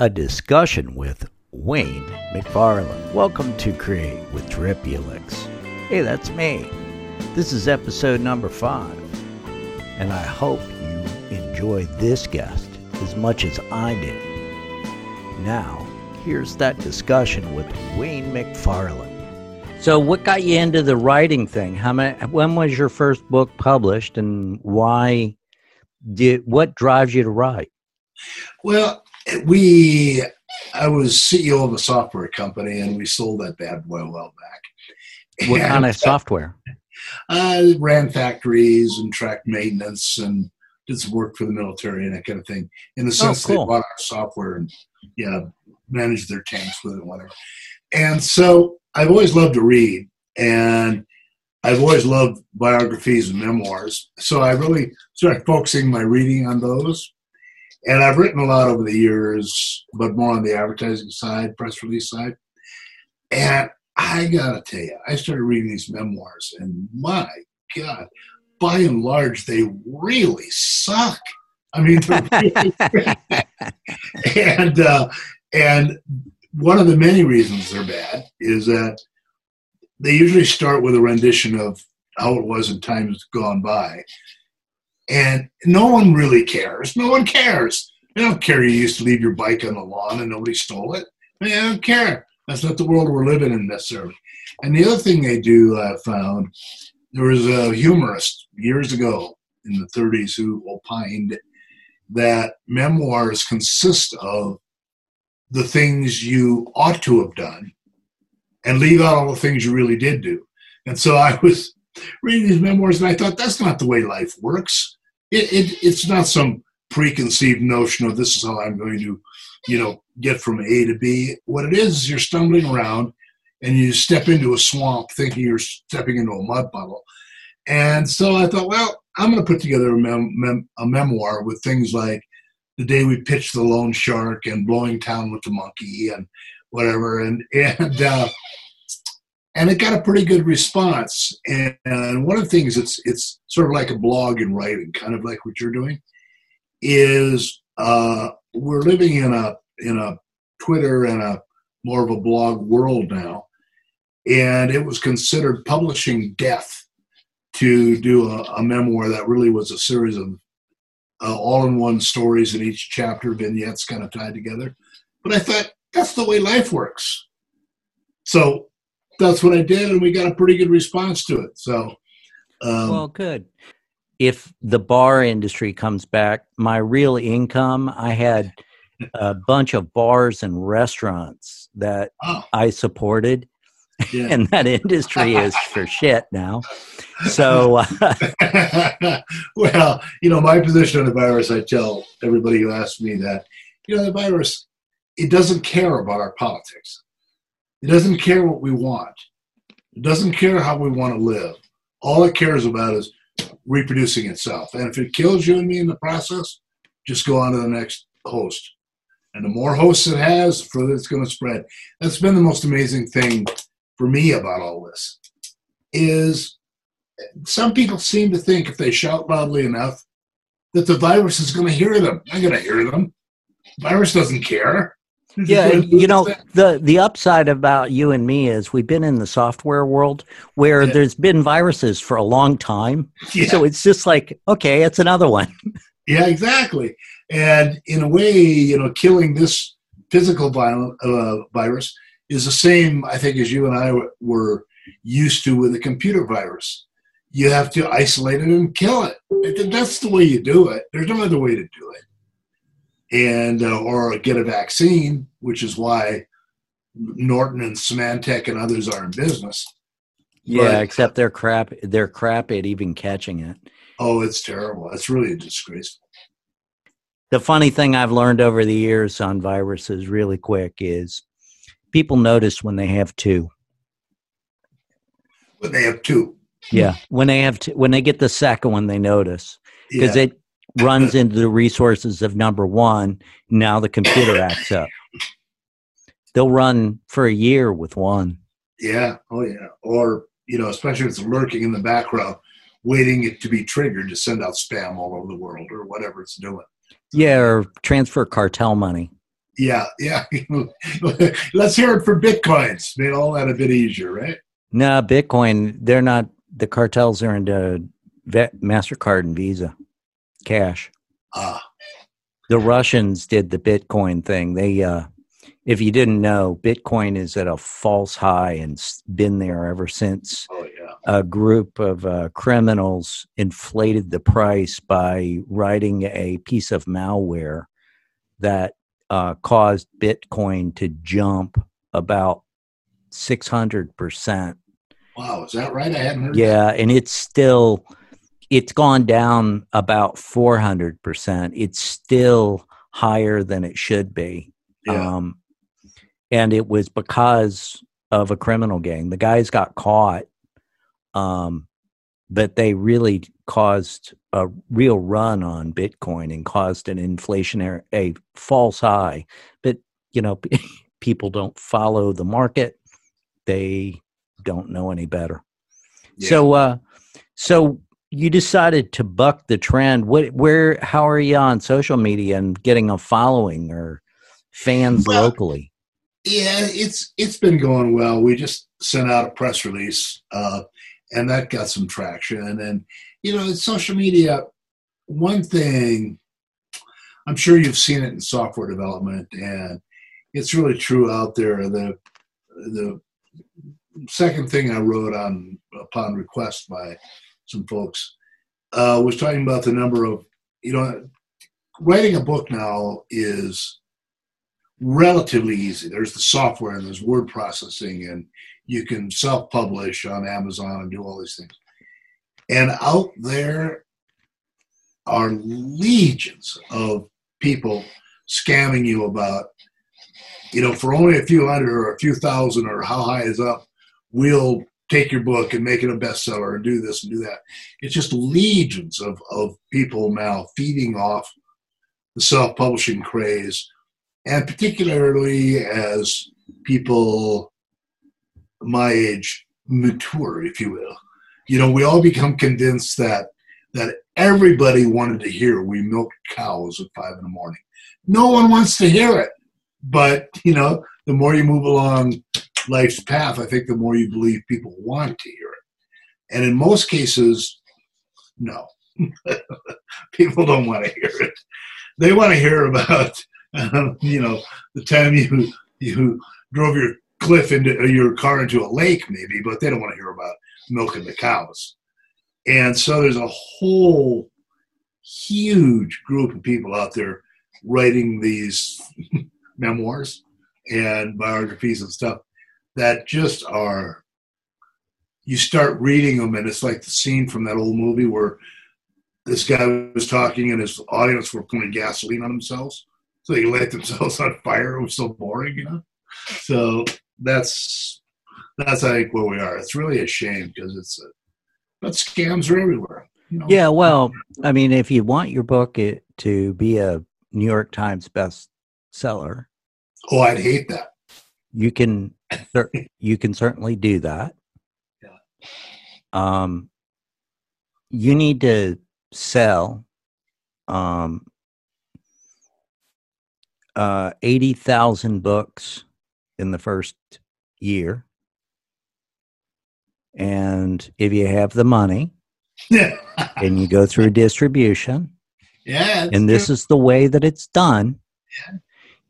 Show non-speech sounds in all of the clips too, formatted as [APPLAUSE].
a discussion with Wayne McFarland. Welcome to Create with Dripulix. Hey, that's me. This is episode number five, and I hope you enjoy this guest as much as I did. Now, here's that discussion with Wayne McFarland. So, what got you into the writing thing? How many? When was your first book published, and why? Did what drives you to write? Well, we I was CEO of a software company, and we sold that bad boy a while back. What and, kind of uh, software? I ran factories and tracked maintenance and did some work for the military and that kind of thing. In the oh, sense, oh, cool. they bought our software and yeah, managed their tanks with it whatever. And so I've always loved to read, and I've always loved biographies and memoirs. So I really started focusing my reading on those. And I've written a lot over the years, but more on the advertising side, press release side. And I gotta tell you, I started reading these memoirs, and my God, by and large, they really suck. I mean, [LAUGHS] really [LAUGHS] and uh, and one of the many reasons they're bad is that they usually start with a rendition of how it was in times gone by, and no one really cares. No one cares. They don't care you used to leave your bike on the lawn and nobody stole it. They don't care. That's not the world we're living in necessarily. And the other thing they do, I found, there was a humorist years ago in the 30s who opined that memoirs consist of the things you ought to have done and leave out all the things you really did do. And so I was reading these memoirs and I thought, that's not the way life works. It, it, it's not some preconceived notion of this is how I'm going to, you know, get from A to B. What it is, is you're stumbling around and you step into a swamp thinking you're stepping into a mud puddle. And so I thought, well, I'm going to put together a, mem- mem- a memoir with things like the day we pitched the loan shark and blowing town with the monkey and whatever. And, and, uh, and it got a pretty good response. And, and one of the things it's it's sort of like a blog in writing, kind of like what you're doing, is uh, we're living in a in a Twitter and a more of a blog world now, and it was considered publishing death to do a, a memoir that really was a series of uh, all-in-one stories in each chapter, vignettes kind of tied together. But I thought that's the way life works. So that's what I did, and we got a pretty good response to it. So, um, well, good. If the bar industry comes back, my real income, I had a bunch of bars and restaurants that oh. I supported, yeah. and that industry is [LAUGHS] for shit now. So, uh, [LAUGHS] well, you know, my position on the virus, I tell everybody who asks me that, you know, the virus, it doesn't care about our politics it doesn't care what we want. It doesn't care how we want to live. All it cares about is reproducing itself. And if it kills you and me in the process, just go on to the next host. And the more hosts it has, the further it's going to spread. That's been the most amazing thing for me about all this. Is some people seem to think if they shout loudly enough that the virus is going to hear them. I'm going to hear them. The virus doesn't care yeah [LAUGHS] you know the the upside about you and me is we've been in the software world where yeah. there's been viruses for a long time. Yeah. so it's just like okay it's another one. [LAUGHS] Yeah exactly. And in a way you know killing this physical violent, uh, virus is the same i think as you and i were used to with a computer virus. You have to isolate it and kill it. That's the way you do it. There's no other way to do it and uh, or get a vaccine, which is why Norton and Symantec and others are in business. Yeah, but, except they're crap. They're crap at even catching it. Oh, it's terrible. It's really disgraceful. The funny thing I've learned over the years on viruses, really quick, is people notice when they have two. When they have two. Yeah, when they have two, when they get the second one, they notice because yeah. it runs into the resources of number one. Now the computer acts up. They'll run for a year with one. Yeah. Oh, yeah. Or, you know, especially if it's lurking in the background, waiting it to be triggered to send out spam all over the world or whatever it's doing. Yeah, or transfer cartel money. Yeah, yeah. [LAUGHS] Let's hear it for bitcoins. Made all that a bit easier, right? No, Bitcoin. They're not. The cartels are into Mastercard and Visa, cash. Ah. The Russians did the Bitcoin thing. They, uh, if you didn't know, Bitcoin is at a false high and been there ever since. Oh yeah. A group of uh, criminals inflated the price by writing a piece of malware that uh, caused Bitcoin to jump about 600%. Wow, is that right? I hadn't heard Yeah, that. and it's still it's gone down about 400%. It's still higher than it should be. Yeah. Um, and it was because of a criminal gang. The guys got caught, um, but they really caused a real run on Bitcoin and caused an inflationary, a false high. But, you know, [LAUGHS] people don't follow the market. They don't know any better. Yeah. So, uh, so you decided to buck the trend. What, where, how are you on social media and getting a following or fans well, locally? Yeah, it's it's been going well. We just sent out a press release, uh, and that got some traction. And you know, social media. One thing, I'm sure you've seen it in software development, and it's really true out there. The the second thing I wrote on upon request by some folks uh, was talking about the number of you know writing a book now is relatively easy. There's the software and there's word processing, and you can self publish on Amazon and do all these things. And out there are legions of people scamming you about, you know, for only a few hundred or a few thousand or how high is up, we'll take your book and make it a bestseller and do this and do that. It's just legions of, of people now feeding off the self publishing craze and particularly as people my age mature, if you will. You know, we all become convinced that that everybody wanted to hear we milk cows at five in the morning. No one wants to hear it, but you know, the more you move along life's path, I think the more you believe people want to hear it. And in most cases, no, [LAUGHS] people don't want to hear it. They want to hear about um, you know, the time you you drove your cliff into uh, your car into a lake, maybe, but they don't want to hear about milking the cows. And so there's a whole huge group of people out there writing these [LAUGHS] memoirs and biographies and stuff that just are you start reading them and it's like the scene from that old movie where this guy was talking and his audience were pouring gasoline on themselves so they light themselves [LAUGHS] on fire. It was so boring, you know. So that's that's I think where we are. It's really a shame because it's a, but scams are everywhere. You know? Yeah, well, I mean, if you want your book it, to be a New York Times bestseller, oh, I'd hate that. You can you can certainly do that. Yeah. Um, you need to sell um uh, 80,000 books in the first year. And if you have the money [LAUGHS] and you go through distribution, yeah, and this is the way that it's done. Yeah.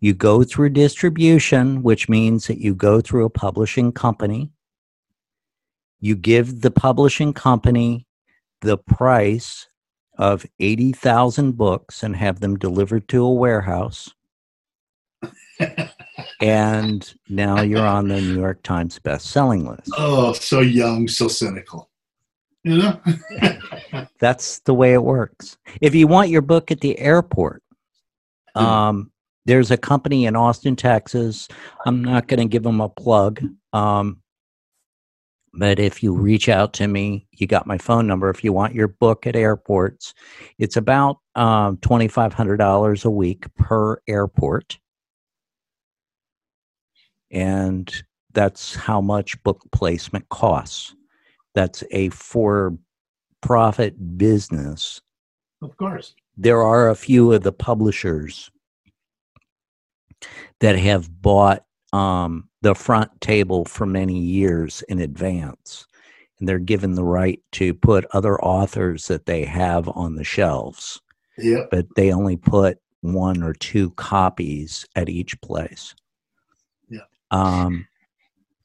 You go through distribution, which means that you go through a publishing company. You give the publishing company the price of 80,000 books and have them delivered to a warehouse [LAUGHS] and now you're on the New York Times best-selling list. Oh, so young, so cynical. You know? [LAUGHS] That's the way it works. If you want your book at the airport, hmm. um, there's a company in Austin, Texas. I'm not going to give them a plug. Um, but if you reach out to me, you got my phone number. If you want your book at airports, it's about um, $2,500 a week per airport and that's how much book placement costs. That's a for profit business. Of course. There are a few of the publishers that have bought um, the front table for many years in advance. And they're given the right to put other authors that they have on the shelves. Yeah. But they only put one or two copies at each place. Yeah. Um,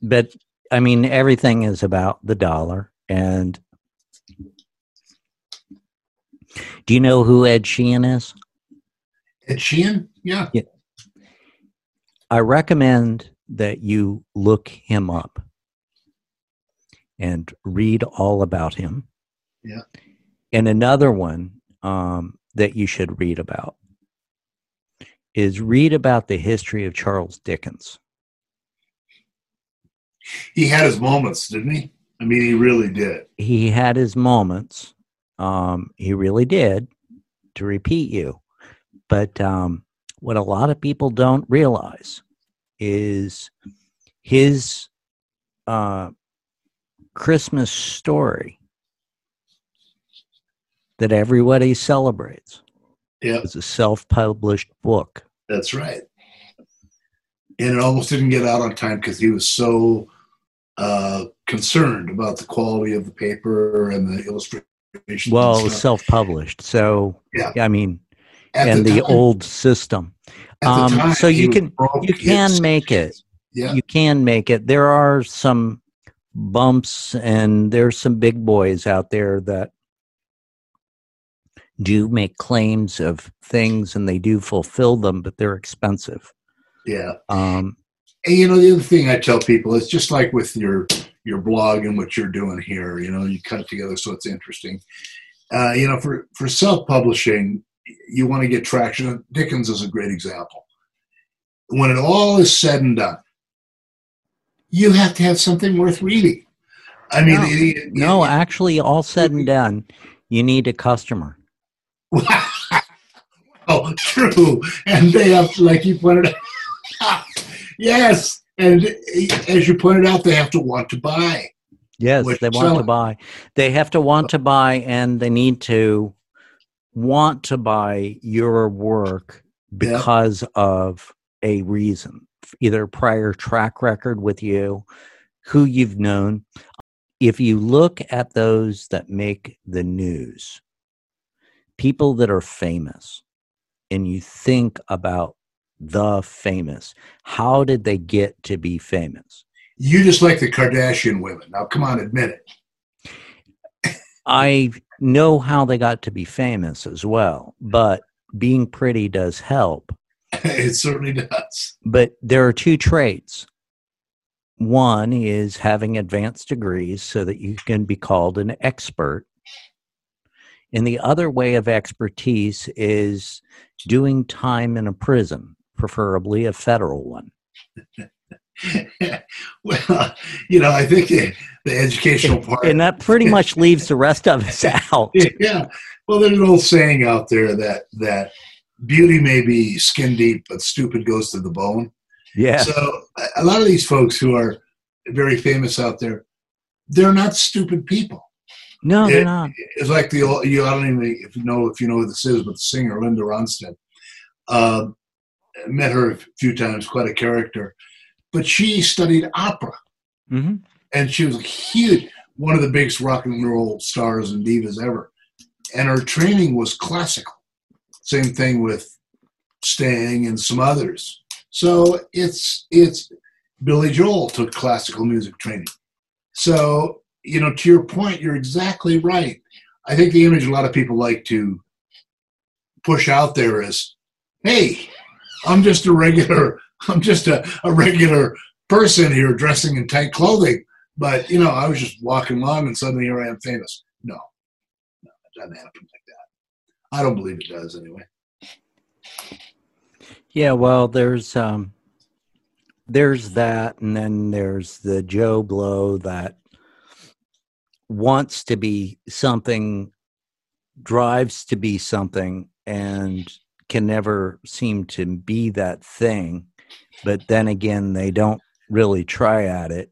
but I mean, everything is about the dollar. And do you know who Ed Sheeran is? Ed Sheeran? Yeah. yeah. I recommend that you look him up and read all about him. Yeah. And another one um, that you should read about is read about the history of Charles Dickens. He had his moments, didn't he? I mean, he really did. He had his moments. Um, he really did, to repeat you. But um, what a lot of people don't realize is his uh, Christmas story that everybody celebrates. Yeah. It's a self published book. That's right. And it almost didn't get out on time because he was so uh, concerned about the quality of the paper and the illustrations. Well, it was self published. So, yeah. I mean, and the, the, old system. Um, time, so you can you can make it. Yeah. You can make it. There are some bumps and there's some big boys out there that do make claims of things and they do fulfill them, but they're expensive. Yeah. Um, And you know, the other thing I tell people is just like with your your blog and what you're doing here. You know, you cut it together so it's interesting. Uh, you know, for for self publishing, you want to get traction. Dickens is a great example. When it all is said and done, you have to have something worth reading. I mean, No. it- it- no, actually, all said and done, you need a customer. [LAUGHS] oh, true. And they have, to, like you pointed out, [LAUGHS] yes. And as you pointed out, they have to want to buy. Yes, they want to buy. They have to want to buy, and they need to want to buy your work because of a reason, either prior track record with you, who you've known. If you look at those that make the news, people that are famous, and you think about the famous, how did they get to be famous? You just like the Kardashian women. Now, come on, admit it. I know how they got to be famous as well, hmm. but being pretty does help. [LAUGHS] it certainly does. But there are two traits. One is having advanced degrees so that you can be called an expert. And the other way of expertise is doing time in a prison, preferably a federal one. [LAUGHS] [LAUGHS] well, you know, I think the, the educational part. And that pretty [LAUGHS] much leaves the rest of us out. [LAUGHS] yeah. Well, there's an old saying out there that that beauty may be skin deep, but stupid goes to the bone. Yeah. So a- lot of these folks who are very famous out there, they're not stupid people. No, It- they're not. It's like the old, you I don't even if you know if you know who this is, but the singer Linda Ronstadt. Uh, met her a few times, quite a character, but she studied opera. Hmm and she was a huge one of the biggest rock and roll stars and divas ever. And her training was classical. Same thing with Sting and some others. So it's it's billy joel took classical music training. So you know to your point you're exactly right. I think the image a lot of people like to push out there is hey i'm just a regular [LAUGHS] i'm just a, a regular person here dressing in tight clothing but you know, I was just walking along and suddenly here I am famous. No, no, it doesn't happen like that. I don't believe it does anyway. Yeah, well, there's um, there's that, and then there's the Joe Blow that wants to be something, drives to be something, and can never seem to be that thing. But then again, they don't really try at it.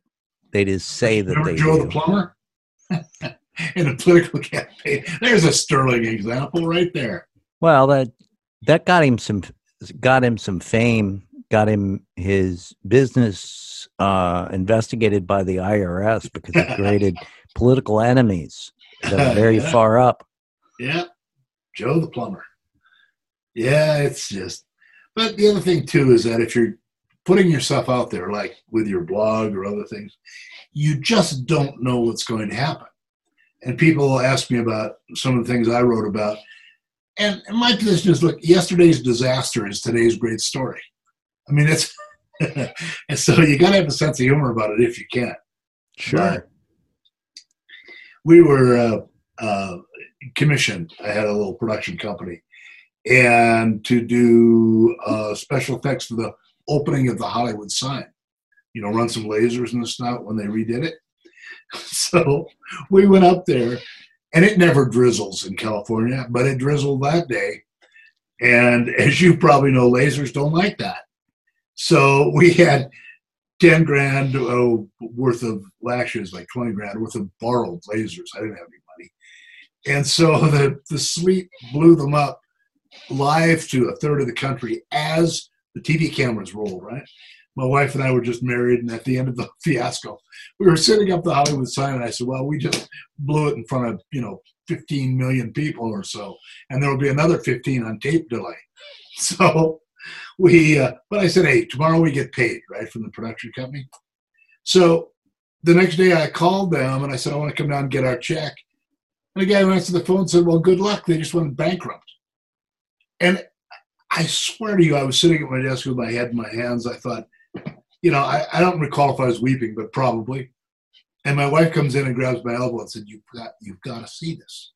They just say that Remember they Joe do. the plumber [LAUGHS] in a political campaign? There's a sterling example right there. Well, that that got him some got him some fame got him his business uh, investigated by the IRS [LAUGHS] because he created political enemies that are very Yeah. far up. Yeah, Joe the plumber. Yeah, it's just. But the other thing too is that if you're putting yourself out there, like with your blog or other things, you just don't know what's going to happen. And people will ask me about some of the things I wrote about, and and my position is: look, yesterday's disaster is today's great story. I mean, it's. [LAUGHS] and so you got to have a sense of humor about it if you can. But we were uh, uh, commissioned. I had a little production company, and to do uh, special effects for the opening of the Hollywood sign. You know, run some lasers in the snout when they redid it. [LAUGHS] So we went up there, and it never drizzles in California, but it drizzled that day. And as you probably know, lasers don't like that. So we had 10 grand oh, worth of lashes, like 20 grand worth of borrowed lasers. I didn't have any money. And so the, the sleet blew them up live to a third of the country as the TV cameras rolled, right? My wife and I were just married, and at the end of the [LAUGHS] fiasco, we were sitting up the Hollywood sign, and I said, Well, we just blew it in front of, you know, 15 million people or so, and there will be another 15 on tape delay. [LAUGHS] So we, uh, but I said, Hey, tomorrow we get paid, right, from the production company. So the next day I called them and I said, I want to come down and get our check. And the guy who answered the phone and said, Well, good luck. They just went bankrupt. And I swear to you, I was sitting at my desk with my head in my hands. I thought, you know, I, I don't recall if I was weeping, but probably. And my wife comes in and grabs my elbow and said, You've got you've got to see this.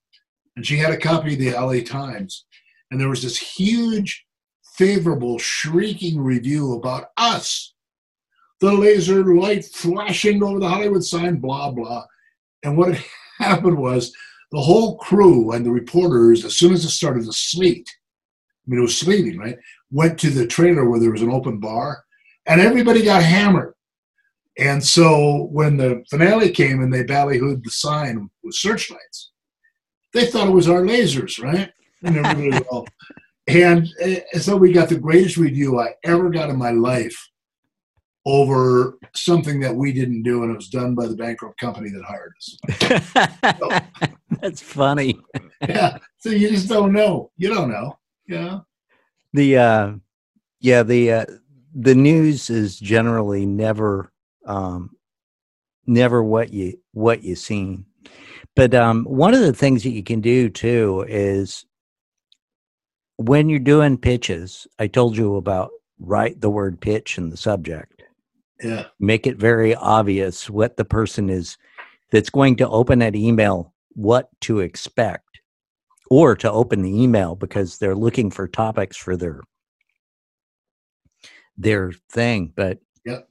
And she had a copy of the LA Times, and there was this huge, favorable, shrieking review about us. The laser light flashing over the Hollywood sign, blah, blah. And what had [LAUGHS] happened was the whole crew and the reporters, as soon as it started to sleet, mean, it was sleeting, right? Went to the trailer where there was an open bar, and everybody got hammered. And so when the finale came and they ballyhooed the sign with searchlights, they thought it was our lasers, right? And everybody all, [LAUGHS] and uh, so we got the greatest review I ever got in my life over something that we didn't do, and it was done by the bankrupt company that hired us. [LAUGHS] That's funny. Yeah, so you just don't know. You don't know. Yeah. The uh yeah, the uh the news is generally never um never what you what you seen. But um one of the things that you can do too is when you're doing pitches, I told you about write the word pitch in the subject. Yeah. Make it very obvious what the person is that's going to open that email what to expect or to open the email because they're looking for topics for their their thing but Yep.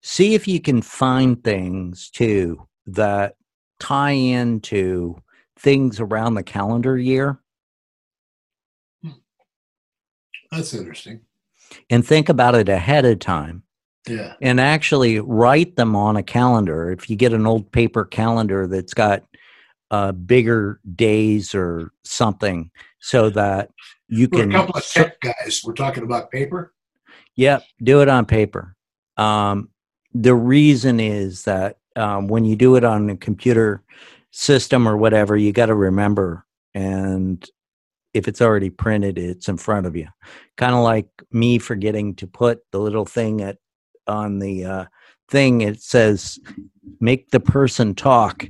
see if you can find things too that tie into things around the calendar year hmm. That's interesting. and think about it ahead of time Yeah. and actually write them on a calendar if you get an old paper calendar that's got uh, bigger days or something so that you We're a couple of tech guys. We're talking about paper. Yep, do it on paper. Um, the reason is that um, when you do it on a computer system or whatever, you got to remember. And if it's already printed, it's in front of you. Kind of like me forgetting to put the little thing at on the uh, thing. It says, "Make the person talk." [LAUGHS]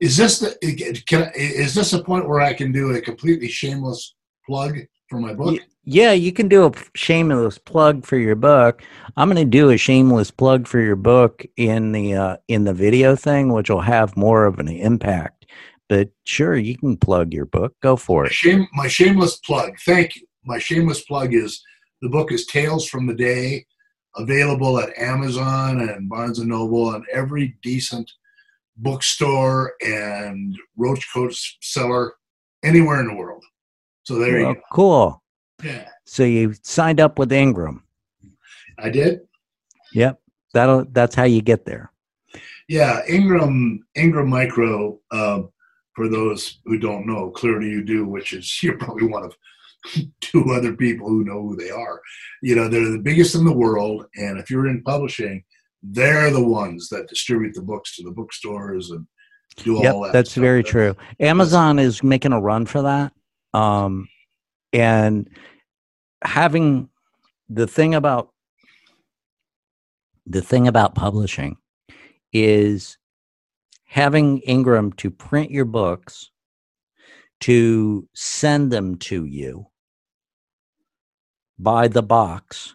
is this the can is this a point where I can do a completely shameless plug for my book? Yeah, you can do a shameless plug for your book. I'm going to do a shameless plug for your book in the uh, in the video thing, which will have more of an impact. But sure, you can plug your book. Go for it. shame, my shameless plug. Thank you. My shameless plug is the book is Tales from the Day, available at Amazon and Barnes and Noble and every decent bookstore and roach coat seller anywhere in the world. So there you go. cool. Yeah, So you signed up with Ingram. I did. Yep. That'll that's how you get there. Yeah, Ingram Ingram Micro. Uh, for those who don't know, clearly you do, which is [LAUGHS] you're probably one of [LAUGHS] to other people who know who they are. You know, they're the biggest in the world, and if you're in publishing, they're the ones that distribute the books to the bookstores and do yep, all that. That's stuff. very true. Amazon is making a run for that. Um, and having the thing about the thing about publishing is having Ingram to print your books, to send them to you by the box.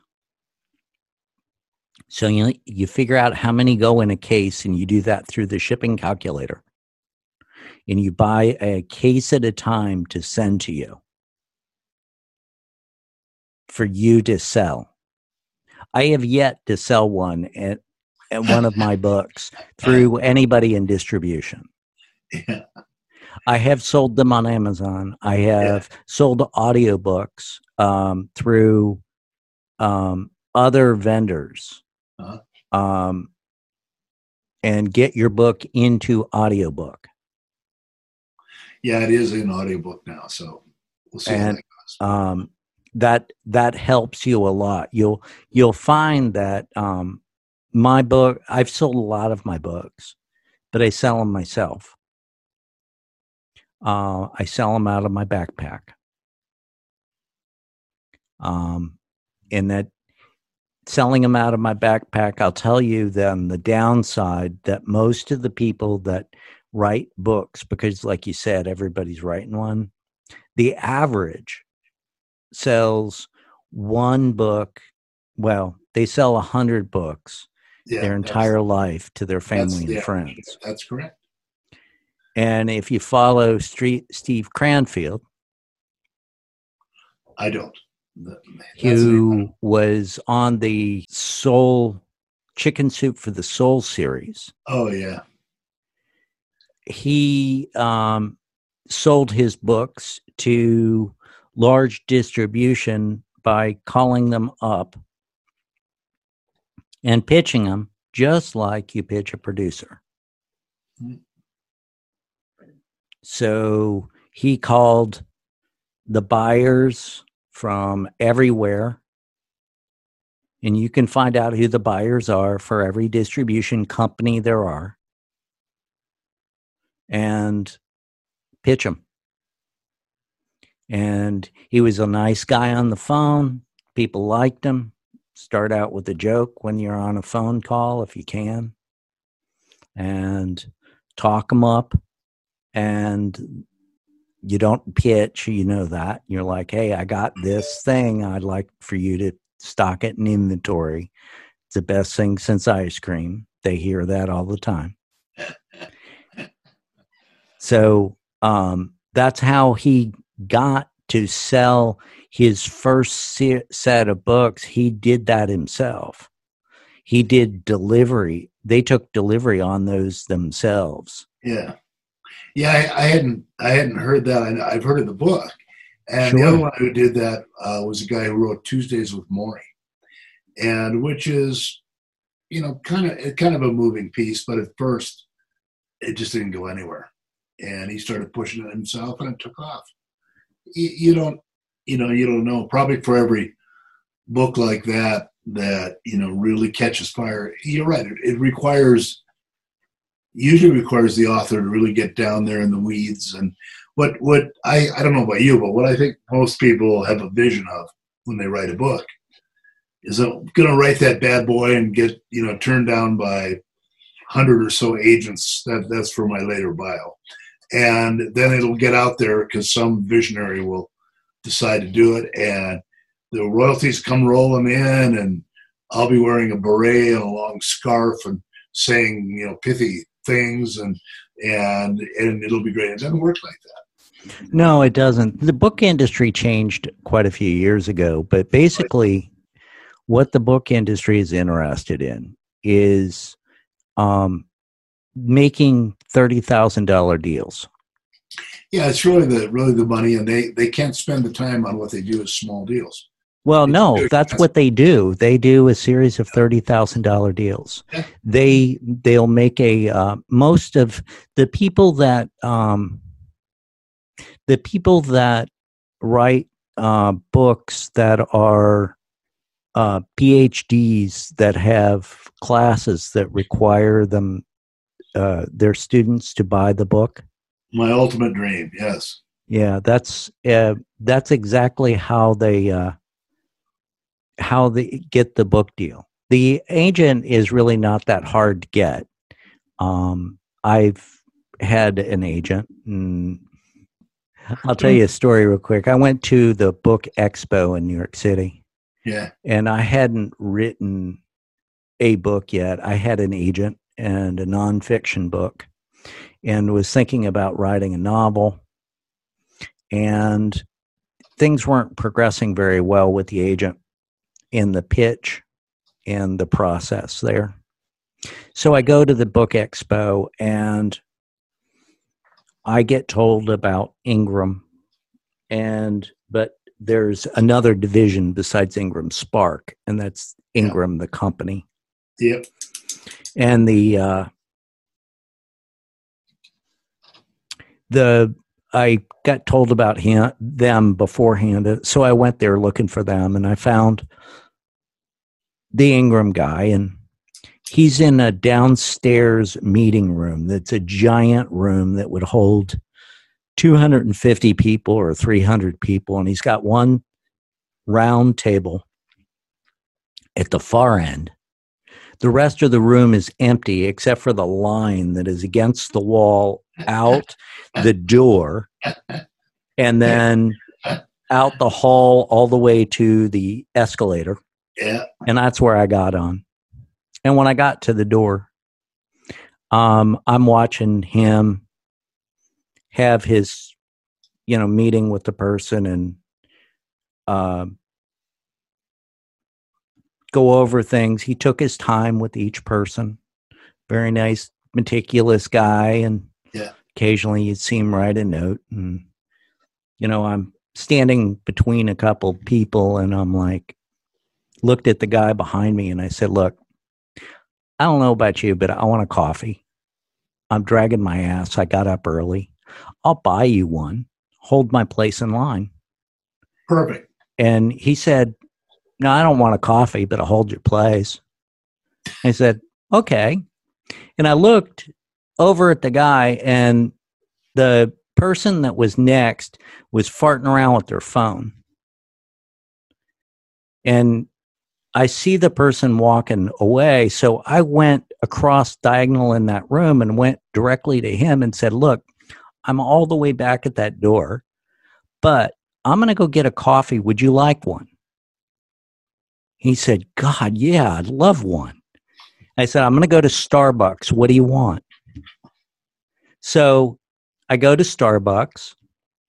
So you you figure out how many go in a case, and you do that through the shipping calculator. And you buy a case at a time to send to you for you to sell. I have yet to sell one at, at one of my books [LAUGHS] through anybody in distribution. Yeah. I have sold them on Amazon. I have yeah. sold audiobooks um, through um, other vendors. Uh-huh. Um, and get your book into audiobook. Yeah, it is an audiobook now, so we'll see and, um, that that helps you a lot. You'll you'll find that um, my book. I've sold a lot of my books, but I sell them myself. Uh, I sell them out of my backpack. Um, and that selling them out of my backpack, I'll tell you then the downside that most of the people that write books, because like you said, everybody's writing one, the average sells one book. Well, they sell a hundred books yeah, their entire life to their family and yeah, friends. That's correct. And if you follow Street, Steve Cranfield, I don't. who was on the Soul Chicken Soup for the Soul series. Oh yeah. He um, sold his books to large distribution by calling them up and pitching them just like you pitch a producer. Mm-hmm. So he called the buyers from everywhere. And you can find out who the buyers are for every distribution company there are and pitch them. And he was a nice guy on the phone. People liked him. Start out with a joke when you're on a phone call if you can. And talk them up. And you don't pitch, you know that. You're like, hey, I got this thing. I'd like for you to stock it in inventory. It's the best thing since ice cream. They hear that all the time. So um, that's how he got to sell his first set of books, he did that himself. He did delivery. They took delivery on those themselves. Yeah, yeah. I, I hadn't I hadn't heard that. I, have heard of the book, and sure. the other one who did that uh, was a guy who wrote Tuesdays with Morrie, and which is, you know, kind of kind of a moving piece. But at first, it just didn't go anywhere, and he started pushing it himself, and it took off you, you don't you know you don't know probably for every book like that that you know really catches fire you're right it, it, requires usually requires the author to really get down there in the weeds. And what what i i don't know about you but what i think most people have a vision of when they write a book is i'm going to write that bad boy and get you know turned down by 100 or so agents. That that's for my later bio. And then it'll get out there because some visionary will decide to do it, and the royalties come rolling in, and I'll be wearing a beret and a long scarf and saying you know pithy things, and and and it'll be great. It doesn't work like that. No, it doesn't. The book industry changed quite a few years ago, but basically, what the book industry is interested in is um, making thirty thousand dollar deals. Yeah, it's really the really the money, and they they can't spend the time on what they do as small deals. Well, no, that's what they do. They do a series of thirty thousand dollar deals. They they'll make a uh, most of the people that um, the people that write uh, books that are uh, PhDs that have classes that require them uh, their students to buy the book? My ultimate dream, yes. Yeah, that's uh, that's exactly how they uh, how they get the book deal. The agent is really not that hard to get. Um, I've had an agent, and I'll tell you a story real quick. I went to the book expo in New York City. Yeah. And I hadn't written a book yet. I had an agent and a nonfiction book and was thinking about writing a novel. And things weren't progressing very well with the agent in the pitch and the process there. So I go to the book expo and I get told about Ingram and but there's another division besides Ingram Spark and that's Ingram the company. Yep. And the uh the I got told about him them beforehand so I went there looking for them and I found the Ingram guy and he's in a downstairs meeting room that's a giant room that would hold 250 people or 300 people and he's got one round table at the far end. The rest of the room is empty except for the line that is against the wall out the door and then out the hall all the way to the escalator yeah and that's where i got on and when I got to the door, um, I'm watching him have his, you know, meeting with the person and uh, go over things. He took his time with each person. Very nice, meticulous guy, and yeah. occasionally you'd see him write a note. And you know, I'm standing between a couple people, and I'm like, looked at the guy behind me, and I said, "Look, I don't know about you, but I want a coffee. I'm dragging my ass. I got up early. I'll buy you one. Hold my place in line. Perfect. And he said, No, I don't want a coffee, but I'll hold your place. I said, Okay. And I looked over at the guy, and the person that was next was farting around with their phone. And I see the person walking away. So I went across diagonal in that room and went directly to him and said, Look, I'm all the way back at that door, but I'm going to go get a coffee. Would you like one? He said, God, yeah, I'd love one. I said, I'm going to go to Starbucks. What do you want? So I go to Starbucks.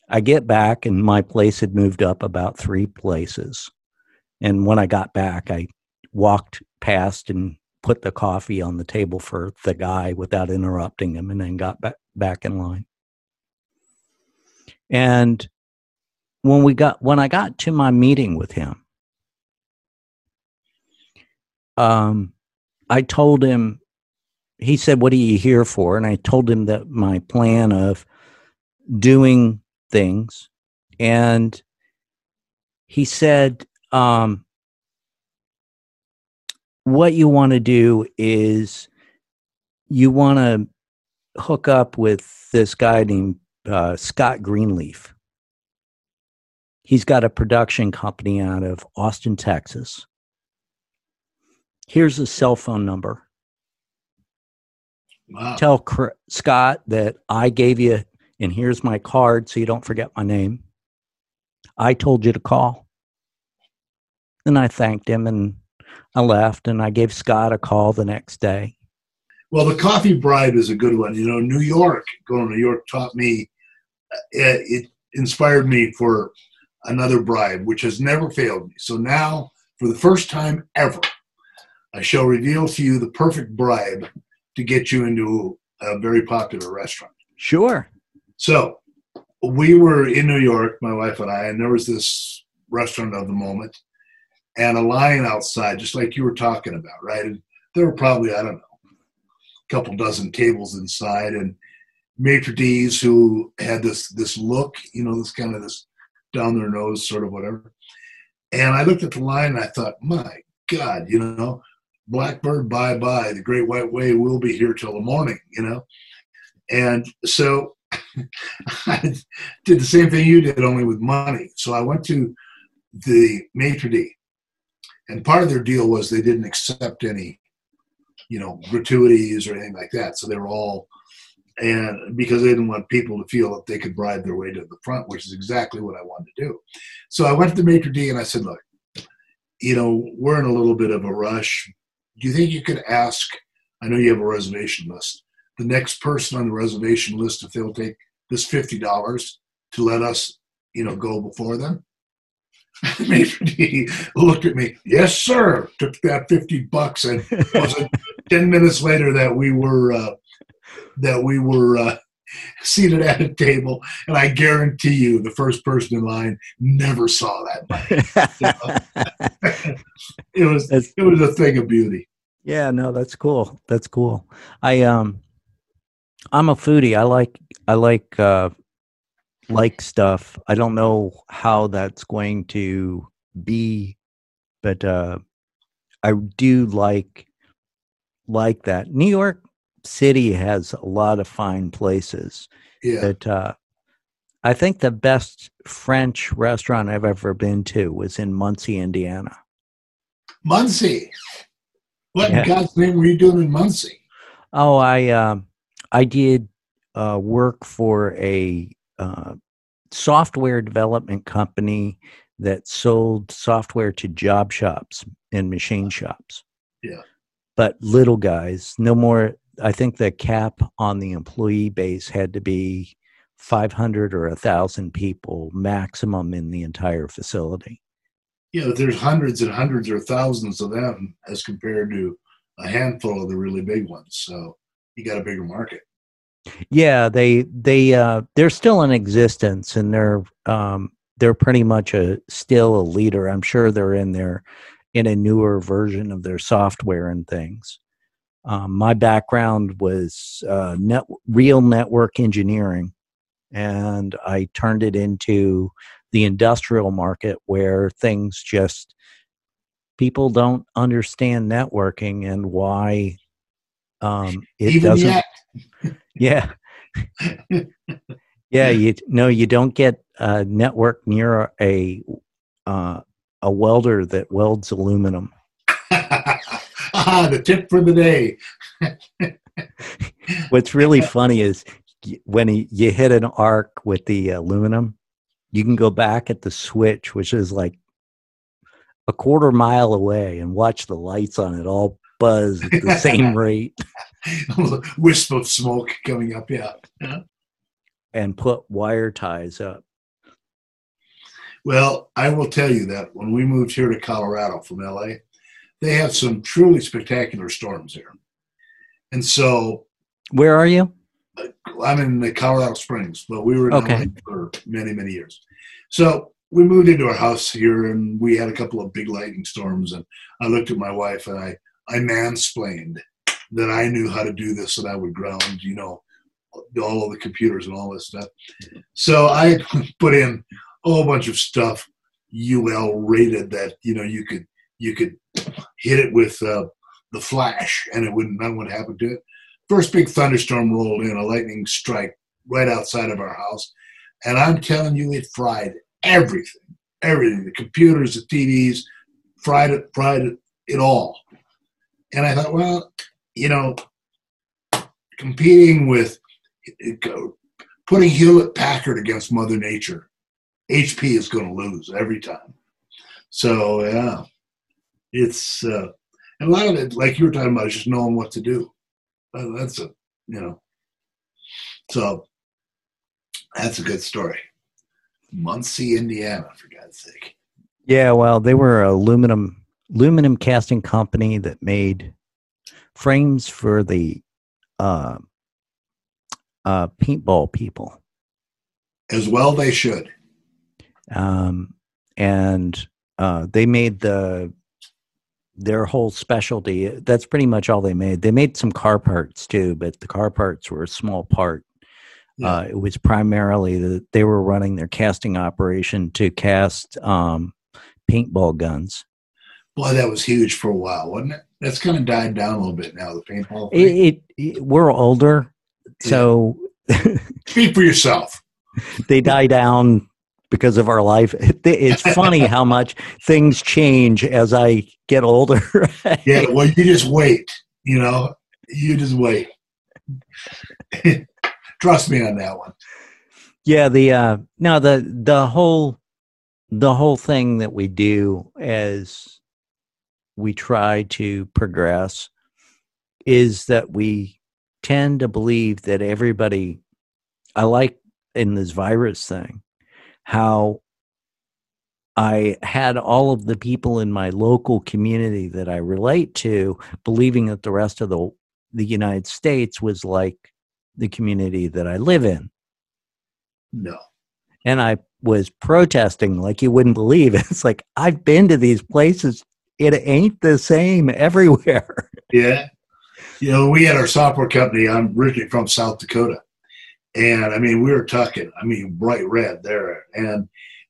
I get back, and my place had moved up about three places. And when I got back, I walked past and put the coffee on the table for the guy without interrupting him and then got back, back in line. And when we got when I got to my meeting with him, um, I told him he said, What are you here for? And I told him that my plan of doing things. And he said, um, what you want to do is you want to hook up with this guy named uh, Scott Greenleaf. He's got a production company out of Austin, Texas. Here's a cell phone number. Wow. Tell Scott that I gave you, and here's my card so you don't forget my name. I told you to call. And I thanked him and I left and I gave Scott a call the next day. Well, the coffee bribe is a good one. You know, New York, going to New York taught me, uh, it, it inspired me for another bribe, which has never failed me. So now, for the first time ever, I shall reveal to you the perfect bribe to get you into a very popular restaurant. Sure. So we were in New York, my wife and I, and there was this restaurant of the moment and a line outside, just like you were talking about, right? And there were probably, I don't know, a couple dozen tables inside, and maitre d's who had this this look, you know, this kind of this down their nose, sort of whatever. And I looked at the line and I thought, my God, you know, Blackbird, bye bye. The Great White Way will be here till the morning, you know. And so [LAUGHS] I did the same thing you did, only with money. So I went to the maitre d, and part of their deal was they didn't accept any, you know, gratuities or anything like that. So they were all, and because they didn't want people to feel that they could bribe their way to the front, which is exactly what I wanted to do. So I went to the maitre d and I said, look, you know, we're in a little bit of a rush. Do you think you could ask? I know you have a reservation list. The next person on the reservation list, if they'll take this fifty dollars to let us, you know, go before them. [LAUGHS] he looked at me. Yes, sir. Took that fifty bucks, and was it [LAUGHS] ten minutes later that we were uh, that we were uh, seated at a table, and I guarantee you, the first person in line never saw that. [LAUGHS] it was that's, it was a thing of beauty. Yeah, no, that's cool. That's cool. I um, I'm a foodie. I like I like uh, like stuff. I don't know how that's going to be, but uh, I do like like that. New York City has a lot of fine places. Yeah. But uh, I think the best French restaurant I've ever been to was in Muncie, Indiana. Muncie. What yeah. in God's name were you doing in Muncie? Oh, I uh, I did uh, work for a uh, software development company that sold software to job shops and machine shops. Yeah. But little guys, no more. I think the cap on the employee base had to be 500 or 1,000 people maximum in the entire facility. Yeah, there's hundreds and hundreds or thousands of them as compared to a handful of the really big ones. So you got a bigger market. Yeah, they they uh, they're still in existence, and they're um, they're pretty much a still a leader. I'm sure they're in there in a newer version of their software and things. Um, my background was uh, net, real network engineering, and I turned it into the industrial market where things just people don't understand networking and why um, it Even doesn't. Yet. [LAUGHS] yeah, [LAUGHS] yeah. You no, you don't get a network near a uh, a welder that welds aluminum. ah, the tip for the day. [LAUGHS] What's really funny is when he, you hit an arc with the aluminum, you can go back at the switch, which is like a quarter mile away, and watch the lights on it all buzz at the same [LAUGHS] rate. [LAUGHS] wisp of smoke coming up, yeah. yeah. And put wire ties up. Well, I will tell you that when we moved here to Colorado from LA, they have some truly spectacular storms here. And so. Where are you? Uh, I'm in the Colorado Springs, but we were in okay. LA for many, many years. So we moved into our house here and we had a couple of big lightning storms. And I looked at my wife and I, I mansplained that I knew how to do this and I would ground, you know, all of the computers and all this stuff. So I [LAUGHS] put in a whole bunch of stuff UL rated that, you know, you could you could hit it with uh, the flash and it wouldn't nothing would happen to it. First big thunderstorm rolled in, a lightning strike right outside of our house. And I'm telling you, it fried everything. Everything. The computers, the TVs, fried it, fried it, it all. And I thought, well, you know, competing with putting Hewlett Packard against Mother Nature, HP is going to lose every time. So yeah, it's uh, and a lot of it, like you were talking about, is just knowing what to do. Uh, that's a you know, so that's a good story. Muncie, Indiana, for God's sake. Yeah, well, they were aluminum aluminum casting company that made frames for the uh, uh, paintball people. As well, they should. Um, and uh, they made the their whole specialty. That's pretty much all they made. They made some car parts too, but the car parts were a small part Yeah. Uh, it was primarily that they were running their casting operation to cast um, paintball guns. Boy, that was huge for a while, wasn't it? That's kind of died down a little bit now. The paintball. It, it, it, we're older, so speak for yourself. [LAUGHS] they die down because of our life. [LAUGHS] It's funny how much things change as I get older. [LAUGHS] yeah, well, you just wait. You know, you just wait. Trust me on that one. Yeah, the uh no the the whole the whole thing that we do as we try to progress is that we tend to believe that everybody I like in this virus thing how I had all of the people in my local community that I relate to believing that the rest of the the United States was like the community that I live in. No. And I was protesting like you wouldn't believe. [LAUGHS] It's like I've been to these places. It ain't the same [LAUGHS] everywhere. Yeah. You know, we had our software company. I'm originally from South Dakota. And I mean, we were talking, I mean, bright red there. And,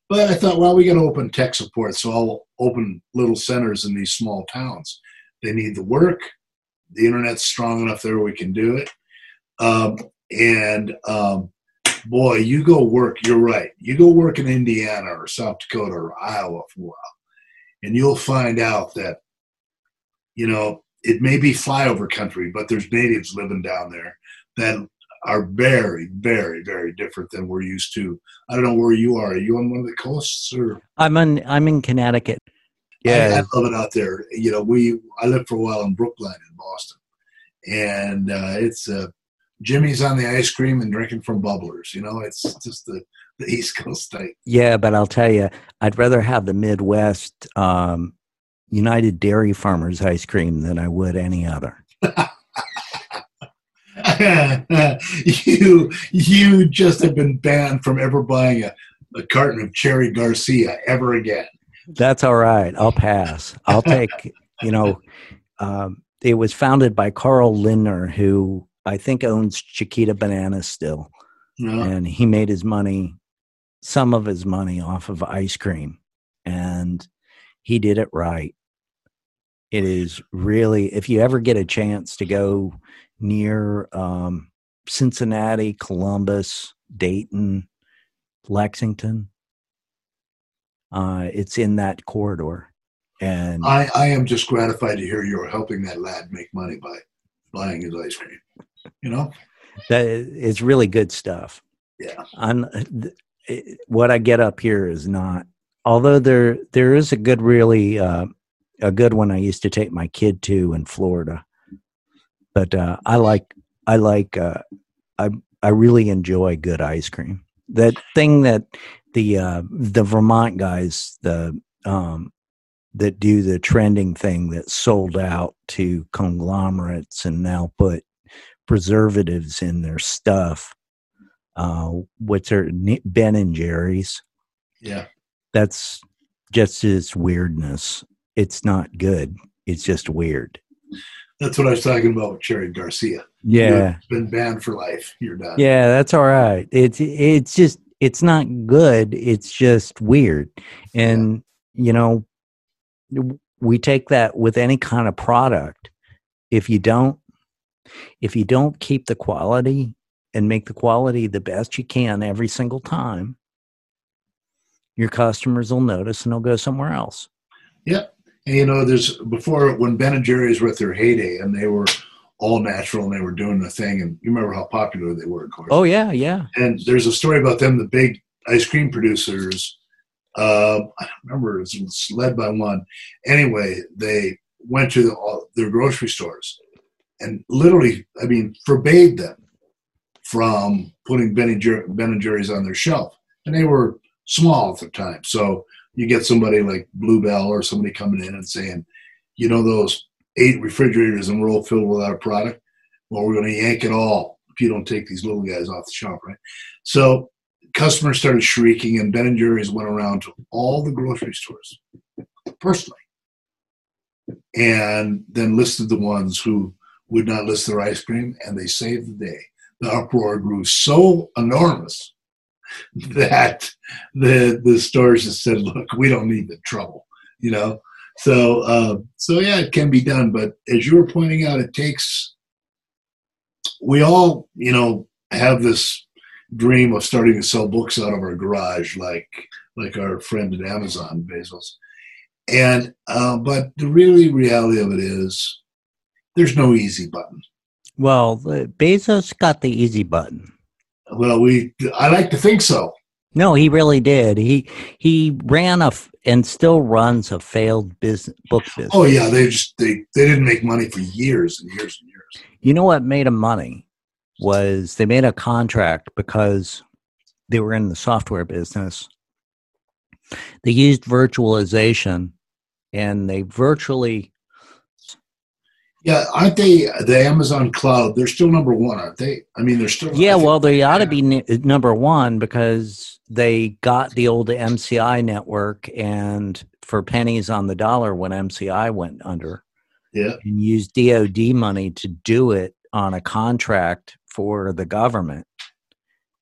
but I thought, well, we got to open tech support. So I'll open little centers in these small towns. They need the work. The internet's strong enough there we can do it. Um, and um, boy, you go work, you're right. You go work in Indiana or South Dakota or Iowa for a while, and you'll find out that, you know, it may be flyover country, but there's natives living down there that are very, very, very different than we're used to. I don't know where you are. Are you on one of the coasts or? I'm in. I'm in Connecticut. Yeah, I, I love it out there. You know, we I lived for a while in Brookline in Boston, and uh, it's uh, jimmies on the ice cream and drinking from bubblers. You know, it's just the [LAUGHS] the East Coast state. Yeah, but I'll tell you, I'd rather have the Midwest um, United Dairy Farmers ice cream than I would any other. [LAUGHS] you you just have been banned from ever buying a, a carton of Cherry Garcia ever again. That's all right. I'll pass. I'll [LAUGHS] take. you know, um, it was founded by Carl Lindner, who I think owns Chiquita Bananas still, yeah. and he made his money, some of his money off of ice cream, and he did it right. It is really, if you ever get a chance to go near um, Cincinnati, Columbus, Dayton, Lexington. Uh, it's in that corridor. And I, I am just gratified to hear you're helping that lad make money by buying his ice cream. You know, that it's really good stuff. Yeah. On what I get up here is not. Although there there is a good, really uh, a good one I used to take my kid to in Florida but uh, I like I like uh, I I really enjoy good ice cream. That thing that the uh, the Vermont guys the um, that do the trending thing that sold out to conglomerates and now put preservatives in their stuff. Uh, what's their Ben and Jerry's? Yeah, that's just its weirdness. It's not good. It's just weird. That's what I was talking about with Cherry Garcia. Yeah, You've been banned for life. You're done. Yeah, that's all right. It's it's just it's not good. It's just weird, and yeah. you know, we take that with any kind of product. If you don't, if you don't keep the quality and make the quality the best you can every single time, your customers will notice and they'll go somewhere else. Yep. And, you know, there's before when Ben and Jerry's were at their heyday and they were all natural and they were doing the thing. And you remember how popular they were, of course. Oh, yeah, yeah. And there's a story about them, the big ice cream producers. Uh, I don't remember, it was led by one. Anyway, they went to the, all, their grocery stores and literally, I mean, forbade them from putting Ben and, Jer- ben and Jerry's on their shelf. And they were small at the time. So you get somebody like Blue Bell or somebody coming in and saying, you know, those eight refrigerators and we're all filled with our product. Well, we're going to yank it all if you don't take these little guys off the shelf, right? So customers started shrieking, and Ben and Jerry's went around to all the grocery stores personally, and then listed the ones who would not list their ice cream, and they saved the day. The uproar grew so enormous that the the stores just said, "Look, we don't need the trouble," you know. So uh, so yeah, it can be done, but as you were pointing out, it takes. We all, you know, have this dream of starting to sell books out of our garage, like like our friend at Amazon, Bezos. And uh, but the really reality of it is, there's no easy button. Well, uh, Bezos got the easy button. Well, we I like to think so. No, he really did. He he ran a and still runs a failed business book business. Oh yeah, they just they they didn't make money for years and years and years. You know what made them money was they made a contract because they were in the software business. They used virtualization and they virtually yeah, aren't they the Amazon cloud? They're still number one, aren't they? I mean, they're still. Yeah, well, they ought to be number one because they got the old MCI network and for pennies on the dollar when MCI went under. Yeah. And used DoD money to do it on a contract for the government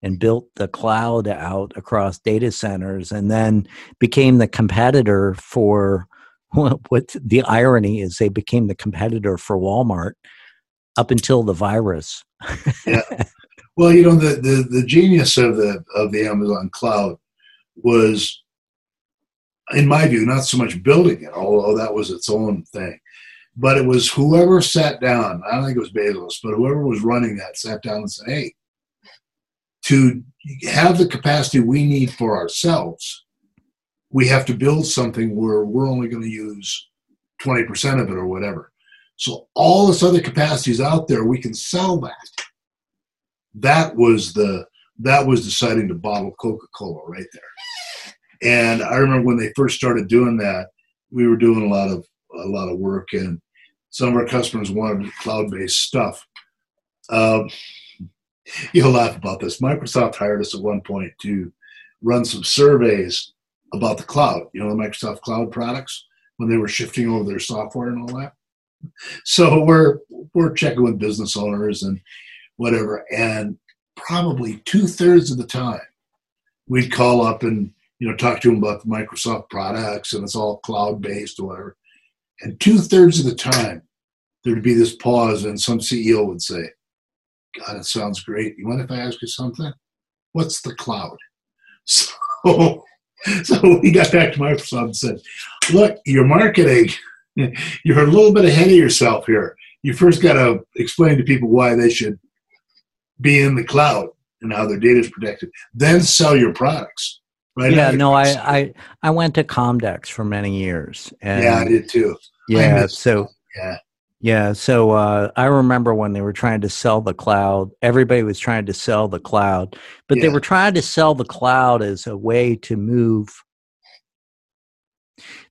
and built the cloud out across data centers and then became the competitor for what the irony is they became the competitor for Walmart up until the virus. yeah. [LAUGHS] Well, you know, the, the, the genius of the of the Amazon cloud was in my view, not so much building it, although that was its own thing. But it was whoever sat down, I don't think it was Bezos, but whoever was running that sat down and said, Hey, to have the capacity we need for ourselves, we have to build something where we're only going to use 20% of it or whatever. So all this other capacity is out there, we can sell that. That was the that was deciding to bottle Coca-Cola right there. And I remember when they first started doing that, we were doing a lot of a lot of work and some of our customers wanted cloud-based stuff. Um, [LAUGHS] you'll laugh about this. Microsoft hired us at one point to run some surveys about the cloud, you know, the Microsoft Cloud products when they were shifting over their software and all that. So we're we're checking with business owners and whatever, and probably two thirds of the time we'd call up and you know talk to them about the Microsoft products and it's all cloud based or whatever. And two thirds of the time there'd be this pause and some CEO would say, God, it sounds great. You mind if I ask you something? What's the cloud? [LAUGHS] So [LAUGHS] so we got back to Microsoft and said, look, your marketing, [LAUGHS] you're a little bit ahead of yourself here. You first got to explain to people why they should be in the cloud and how their data is protected. Then sell your products. Right yeah, no, I, I I went to Comdex for many years. And yeah, I did too. Yeah, so yeah, yeah, so uh, I remember when they were trying to sell the cloud, everybody was trying to sell the cloud, but yeah. they were trying to sell the cloud as a way to move.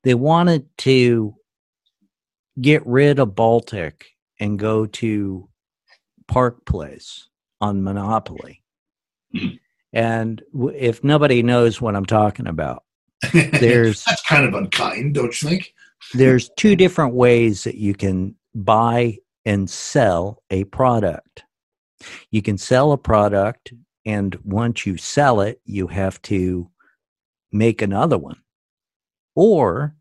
They wanted to get rid of Baltic and go to Park Place on Monopoly. Mm-hmm. And if nobody knows what I'm talking about, [LAUGHS] there's that's kind of unkind, don't you think? there's two different ways that you can buy and sell a product. You can sell a product, and once you sell it, you have to make another one. Or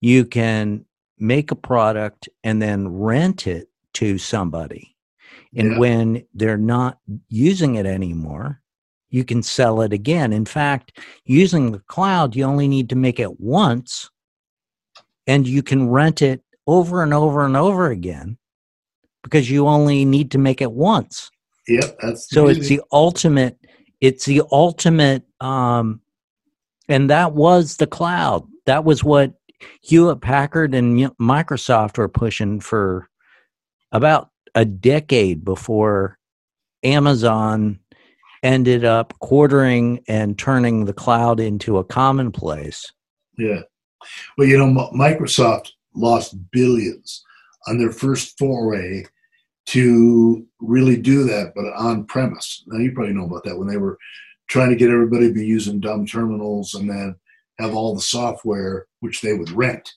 you can make a product and then rent it to somebody. And yeah. when they're not using it anymore, you can sell it again. In fact, using the cloud, you only need to make it once and you can rent it over and over and over again because you only need to make it once. Yep, that's so it's the ultimate. It's the ultimate, um, and that was the cloud. That was what Hewlett Packard and Microsoft were pushing for about a decade before Amazon ended up quartering and turning the cloud into a commonplace. Yeah. Well, you know, Microsoft lost billions on their first foray to really do that, but on premise. Now, you probably know about that when they were trying to get everybody to be using dumb terminals and then have all the software which they would rent.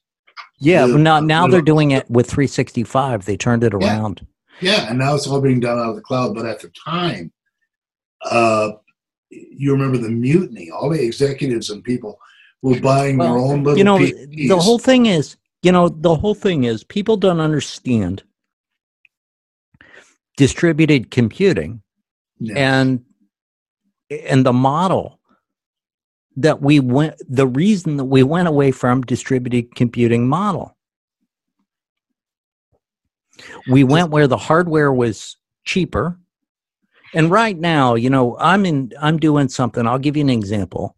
Yeah, the, now now they're doing it with 365. They turned it around. Yeah, and now it's all being done out of the cloud. But at the time, uh, you remember the mutiny. All the executives and people were buying well, their own little. You know, PCs. the whole thing is, you know, the whole thing is people don't understand distributed computing yeah. and and the model that we went the reason that we went away from distributed computing model we went where the hardware was cheaper and right now you know i'm in i'm doing something i'll give you an example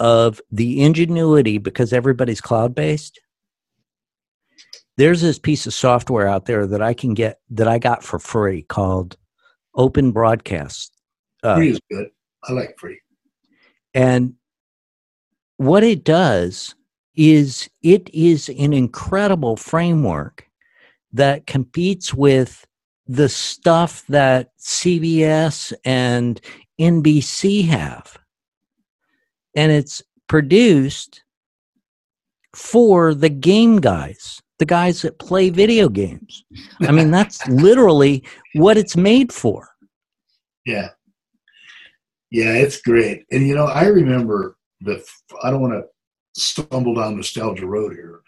of the ingenuity because everybody's cloud based there's this piece of software out there that i can get that i got for free called open broadcast. Uh, free is good. I like free. And what it does is it is an incredible framework that competes with the stuff that CBS and NBC have. And it's produced for the game guys, the guys that play video games. I mean, that's [LAUGHS] literally what it's made for. Yeah. Yeah, it's great. And you know, I remember the I don't want to stumble down nostalgia road here,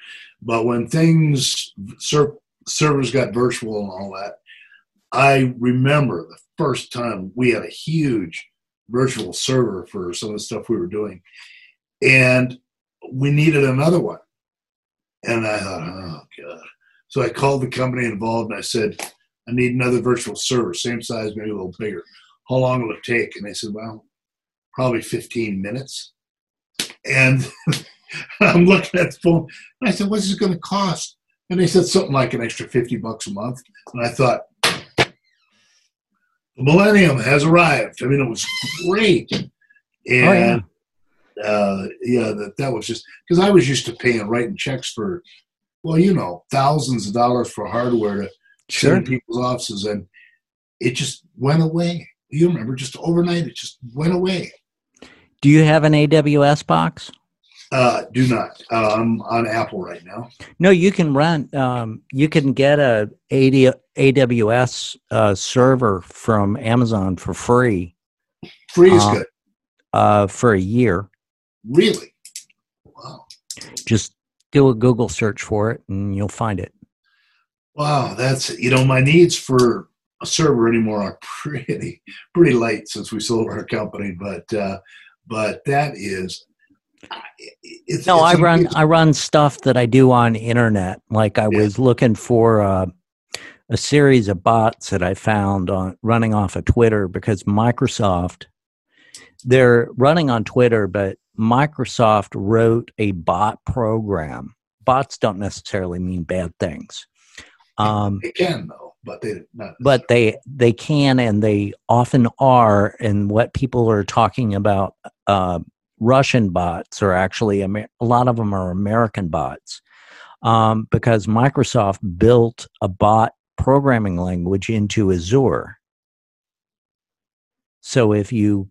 but when things ser- servers got virtual and all that, I remember the first time we had a huge virtual server for some of the stuff we were doing, and we needed another one. And I thought, oh god. So I called the company involved and I said, I need another virtual server, same size, maybe a little bigger. How long will it take? And they said, well, probably 15 minutes. And [LAUGHS] I'm looking at the phone. And I said, what's it going to cost? And they said something like an extra 50 bucks a month. And I thought, the millennium has arrived. I mean, it was great. And oh, yeah. Uh, yeah, that, that was just because I was used to paying, writing checks for, well, you know, thousands of dollars for hardware to sure. send people's offices. And it just went away. You remember, just overnight, it just went away. Do you have an AWS box? Uh, do not. Uh, I'm on Apple right now. No, you can run. Um, you can get a AWS uh, server from Amazon for free. Free is uh, good. Uh, for a year. Really? Wow. Just do a Google search for it, and you'll find it. Wow, that's you know my needs for a server anymore are [LAUGHS] pretty pretty light since we sold our company, but uh, but that is it's, no, it's I run I run stuff that I do on internet. Like I yeah. was looking for uh, a series of bots that I found on running off of Twitter because Microsoft they're running on Twitter, but Microsoft wrote a bot program. Bots don't necessarily mean bad things. Um, they can though, but they but they they can and they often are. And what people are talking about, uh, Russian bots are actually a lot of them are American bots um, because Microsoft built a bot programming language into Azure. So if you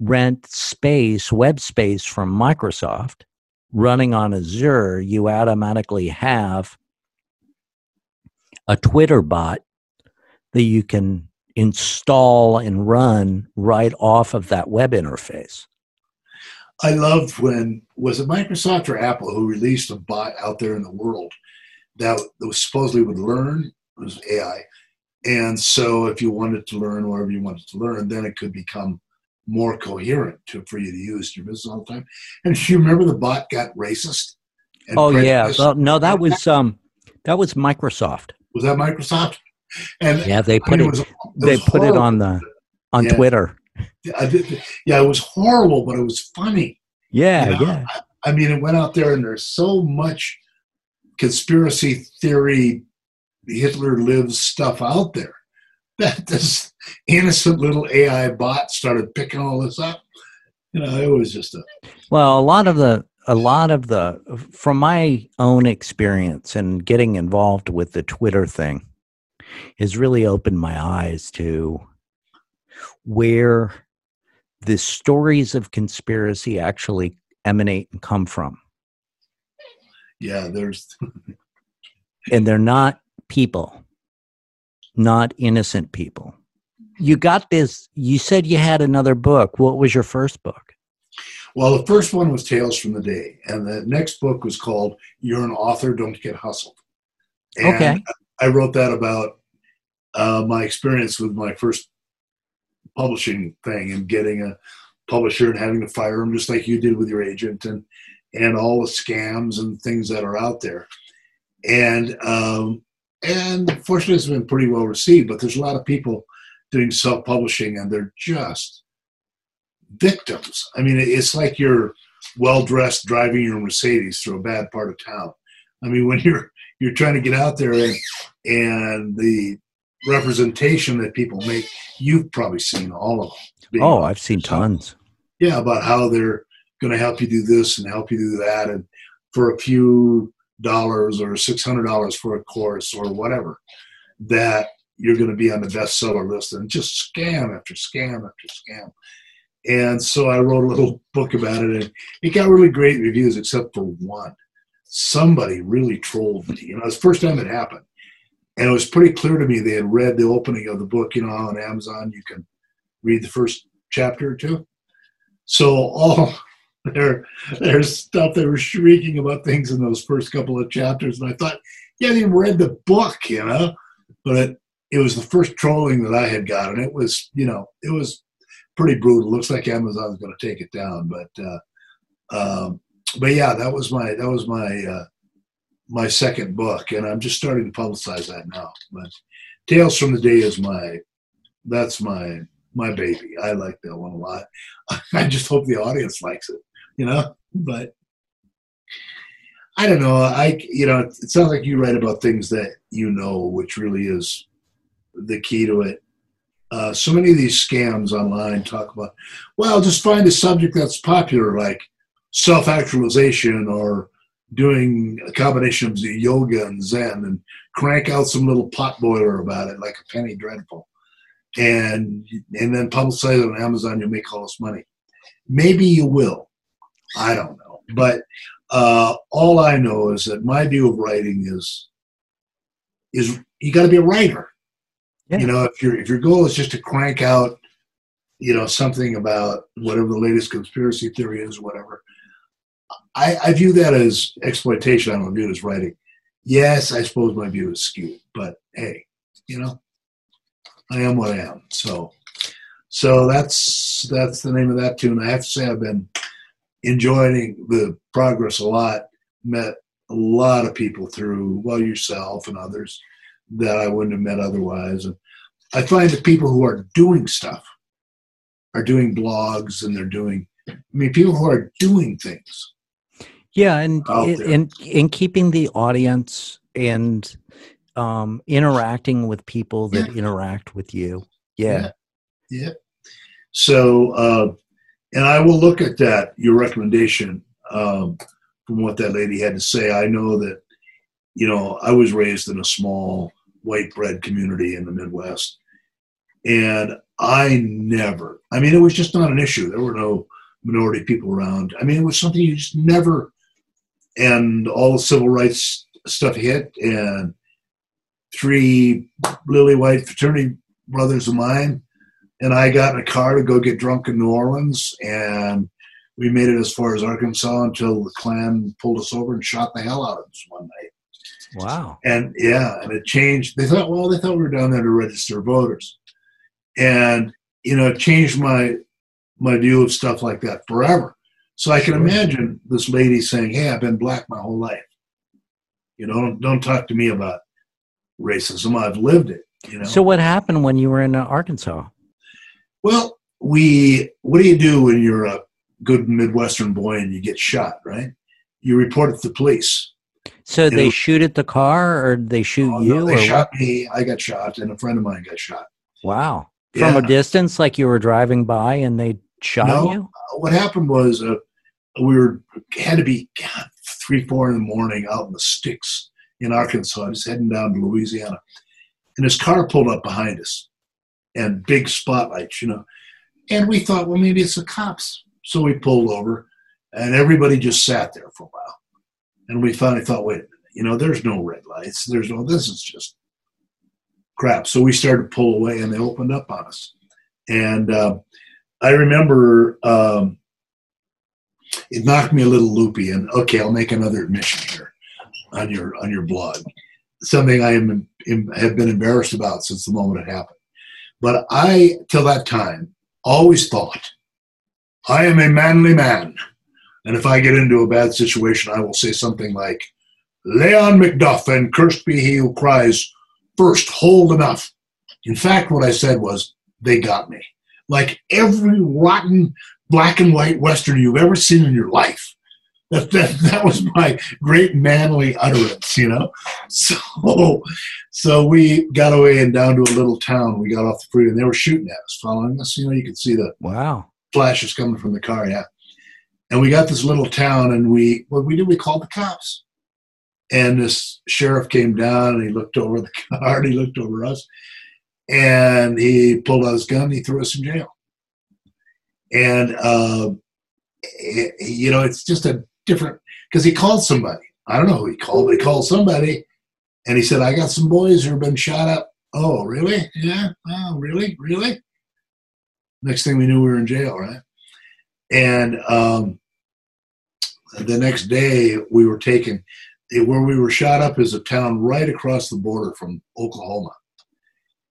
rent space, web space from Microsoft running on Azure, you automatically have a Twitter bot that you can install and run right off of that web interface. I loved when was it Microsoft or Apple who released a bot out there in the world that, was supposedly would learn it was AI, and so if you wanted to learn whatever you wanted to learn, then it could become more coherent to, for you to use your business all the time. And if you remember, the bot got racist. Oh yeah, well, no, that was um, that was Microsoft. Was that Microsoft? And yeah, they put I mean, it, was, it they put it on the on yeah. Twitter. Yeah, it was horrible, but it was funny. Yeah, you know? yeah. I, I mean, it went out there, and there's so much conspiracy theory, Hitler lives stuff out there [LAUGHS] that this innocent little AI bot started picking all this up. You know, it was just a well, a lot of the a lot of the from my own experience and getting involved with the Twitter thing has really opened my eyes to where the stories of conspiracy actually emanate and come from. Yeah, there's and they're not people not innocent people. You got this. You said you had another book. What was your first book? Well, the first one was Tales from the Day, and the next book was called "You're an Author, Don't Get Hustled." And okay. I wrote that about uh, my experience with my first publishing thing and getting a publisher and having to fire them just like you did with your agent and and all the scams and things that are out there. And um, and fortunately, it's been pretty well received. But there's a lot of people doing self publishing, and they're just victims. I mean, it's like you're well dressed driving your Mercedes through a bad part of town. I mean, when you're you're trying to get out there and and the representation that people make, you've probably seen all of them. Oh, I've seen tons. Yeah, about how they're going to help you do this and help you do that, and for a few dollars or six hundred dollars for a course or whatever, that you're going to be on the bestseller list, and just scam after scam after scam. And so I wrote a little book about it, and it got really great reviews, except for one. Somebody really trolled me. You know, it's the first time it happened. And it was pretty clear to me they had read the opening of the book. You know, on Amazon, you can read the first chapter or two. So all [LAUGHS] there, there's stuff they were shrieking about things in those first couple of chapters, and I thought, yeah, they read the book, you know. But it, was the first trolling that I had got, and it was, you know, it was pretty brutal. Looks like Amazon's going to take it down, but uh, um, but yeah, that was my that was my uh, my second book, and I'm just starting to publicize that now. But Tales from the Day is my that's my my baby. I like that one a lot. [LAUGHS] I just hope the audience likes it, you know. But I don't know. I you know it sounds like you write about things that you know, which really is the key to it. Uh, so many of these scams online talk about, well, just find a subject that's popular, like self actualization or doing a combination of yoga and Zen, and crank out some little pot boiler about it, like a penny dreadful, and and then publicize it on Amazon. You'll make all this money. Maybe you will. I don't know, but uh, all I know is that my view of writing is is you got to be a writer. Yeah. You know, if your if your goal is just to crank out, you know, something about whatever the latest conspiracy theory is, whatever. I, I view that as exploitation. I don't view it as writing. Yes, I suppose my view is skewed, but hey, you know, I am what I am. So, so that's that's the name of that tune. I have to say, I've been enjoying the progress a lot. Met a lot of people through well yourself and others that I wouldn't have met otherwise. And I find the people who are doing stuff are doing blogs and they're doing, I mean, people who are doing things. Yeah, and in in keeping the audience and um, interacting with people that yeah. interact with you. Yeah. yeah. yeah. So, uh, and I will look at that, your recommendation um, from what that lady had to say. I know that, you know, I was raised in a small white bread community in the Midwest. And I never, I mean, it was just not an issue. There were no minority people around. I mean, it was something you just never, and all the civil rights stuff hit, and three lily white fraternity brothers of mine and I got in a car to go get drunk in New Orleans, and we made it as far as Arkansas until the Klan pulled us over and shot the hell out of us one night. Wow. And yeah, and it changed. They thought, well, they thought we were down there to register voters. And, you know, it changed my my view of stuff like that forever. So I can imagine this lady saying, Hey, I've been black my whole life. You know, don't, don't talk to me about racism. I've lived it. You know. So what happened when you were in uh, Arkansas? Well, we what do you do when you're a good Midwestern boy and you get shot, right? You report it to the police. So they shoot at the car, or they shoot oh, you? No, they shot what? me. I got shot, and a friend of mine got shot. Wow! From a distance, like you were driving by, and they shot no, you. What happened was uh, we were had to be God, three, four in the morning out in the sticks in Arkansas, just heading down to Louisiana, and his car pulled up behind us, and big spotlights, you know, and we thought, well, maybe it's the cops. So we pulled over, and everybody just sat there for a while and we finally thought, wait you know, there's no red lights. There's no, this is just crap. So we started to pull away, and they opened up on us. And uh, I remember um, it knocked me a little loopy. And okay, I'll make another admission here on your on your blog. Something I am, am have been embarrassed about since the moment it happened. But I, till that time, always thought I am a manly man. And if I get into a bad situation, I will say something like, Lay on Macduff, and cursed be he who cries, first hold enough. In fact, what I said was, they got me. Like every rotten black and white Western you've ever seen in your life. That, that, that was my great manly utterance, you know? So, so we got away and down to a little town. We got off the freeway and they were shooting at us, following us. You know, you could see the wow flashes coming from the car, yeah. And we got this little town and we, what we did, we called the cops. And this sheriff came down and he looked over the [LAUGHS] car and he looked over us and he pulled out his gun and he threw us in jail. And, uh, it, you know, it's just a different, because he called somebody. I don't know who he called, but he called somebody and he said, I got some boys who have been shot up. Oh, really? Yeah. Oh, really? Really? Next thing we knew, we were in jail, right? And um, the next day, we were taken. Where we were shot up is a town right across the border from Oklahoma.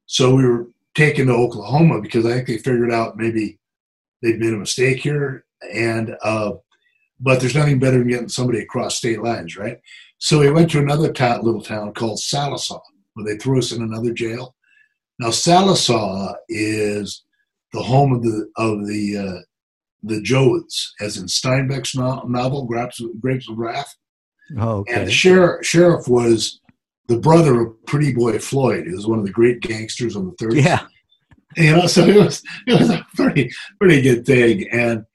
So we were taken to Oklahoma because I think they figured out maybe they'd made a mistake here, and uh, but there's nothing better than getting somebody across state lines, right? So we went to another little town called Sallisaw, where they threw us in another jail. Now Sallisaw is the home of the of the uh, the Joads, as in Steinbeck's novel Grapes, Grapes of Wrath. Oh, okay. And the sheriff, sheriff was the brother of Pretty Boy Floyd, who was one of the great gangsters of the 30s. Yeah. [LAUGHS] You know, so it was it was a pretty pretty good thing, and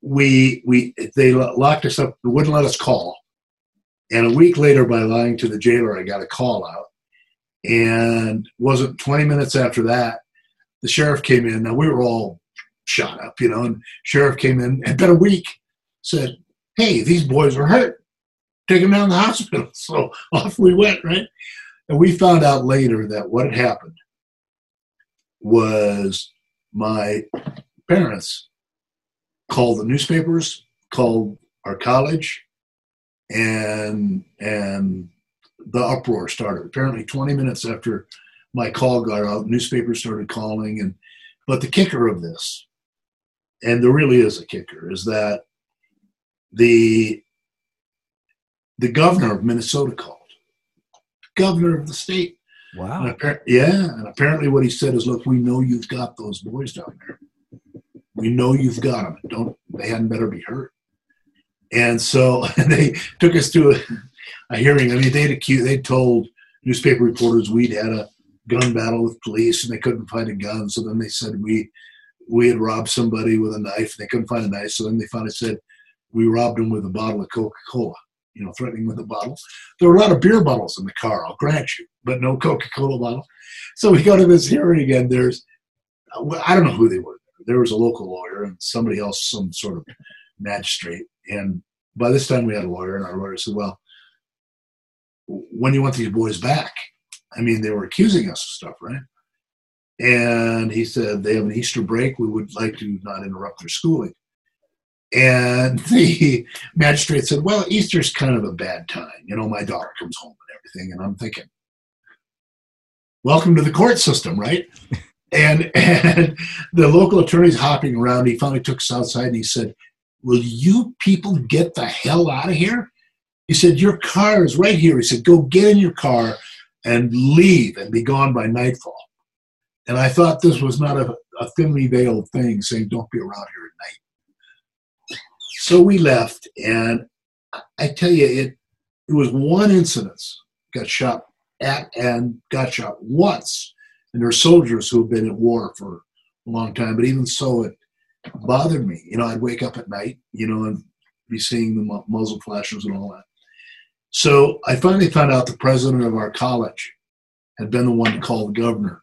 we we they locked us up, they wouldn't let us call, and a week later, by lying to the jailer, I got a call out, and wasn't 20 minutes after that, the sheriff came in. Now we were all shot up, you know, and sheriff came in and been a week, said, Hey, these boys are hurt. Take them down to the hospital. [LAUGHS] So off we went, right? And we found out later that what had happened was my parents called the newspapers, called our college, and and the uproar started. Apparently, 20 minutes after my call got out, newspapers started calling, and but the kicker of this, and there really is a kicker, is that the the governor of Minnesota called, governor of the state. Wow. And yeah, and apparently what he said is, "Look, we know you've got those boys down there. We know you've got them. Don't they hadn't better be hurt." And so [LAUGHS] they took us to a, a hearing. I mean, they'd accused, they told newspaper reporters we'd had a gun battle with police and they couldn't find a gun. So then they said we we had robbed somebody with a knife. and They couldn't find a knife. So then they finally said we robbed him with a bottle of Coca Cola. You know, threatening with a bottle. There were a lot of beer bottles in the car. I'll grant you, but no Coca Cola bottle. So we go to this hearing again. There's I don't know who they were. There was a local lawyer and somebody else, some sort of magistrate. And by this time we had a lawyer, and our lawyer said, "Well, when do you want these boys back?" I mean, they were accusing us of stuff, right? And he said, they have an Easter break. We would like to not interrupt their schooling. And [LAUGHS] the magistrate said, well, Easter's kind of a bad time. You know, my daughter comes home and everything. And I'm thinking, welcome to the court system, right? [LAUGHS] and and the local attorney's hopping around. He finally took us outside and he said, will you people get the hell out of here? He said, your car is right here. He said, go get in your car and leave and be gone by nightfall. And I thought this was not a, a thinly veiled thing saying, don't be around here at night. So we left, and I tell you, it, it was one incident got shot at and got shot once. And there are soldiers who have been at war for a long time, but even so, it bothered me. You know, I'd wake up at night, you know, and be seeing the muzzle flashes and all that. So I finally found out the president of our college had been the one to call the governor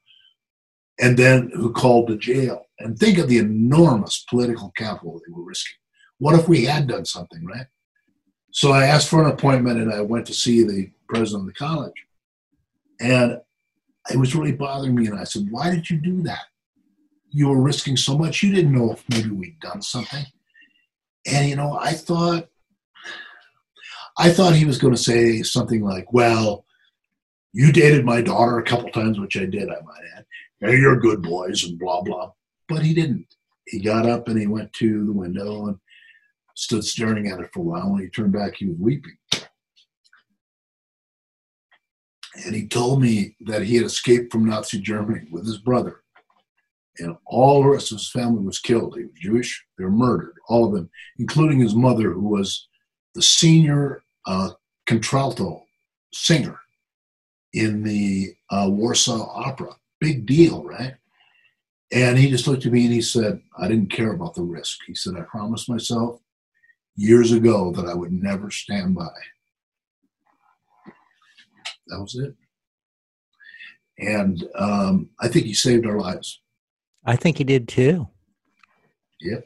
and then who called the jail. And think of the enormous political capital they were risking. What if we had done something, right? So I asked for an appointment and I went to see the president of the college. And it was really bothering me. And I said, Why did you do that? You were risking so much. You didn't know if maybe we'd done something. And, you know, I thought, I thought he was going to say something like, Well, you dated my daughter a couple times, which I did, I might add. Hey, you're good boys and blah, blah. But he didn't. He got up and he went to the window and stood staring at it for a while. When he turned back, he was weeping. And he told me that he had escaped from Nazi Germany with his brother. And all the rest of his family was killed. He was Jewish. They were murdered, all of them, including his mother, who was the senior uh, contralto singer in the uh, Warsaw Opera. Big deal, right? And he just looked at me and he said, I didn't care about the risk. He said, I promised myself years ago that I would never stand by. That was it. And um, I think he saved our lives. I think he did too. Yep.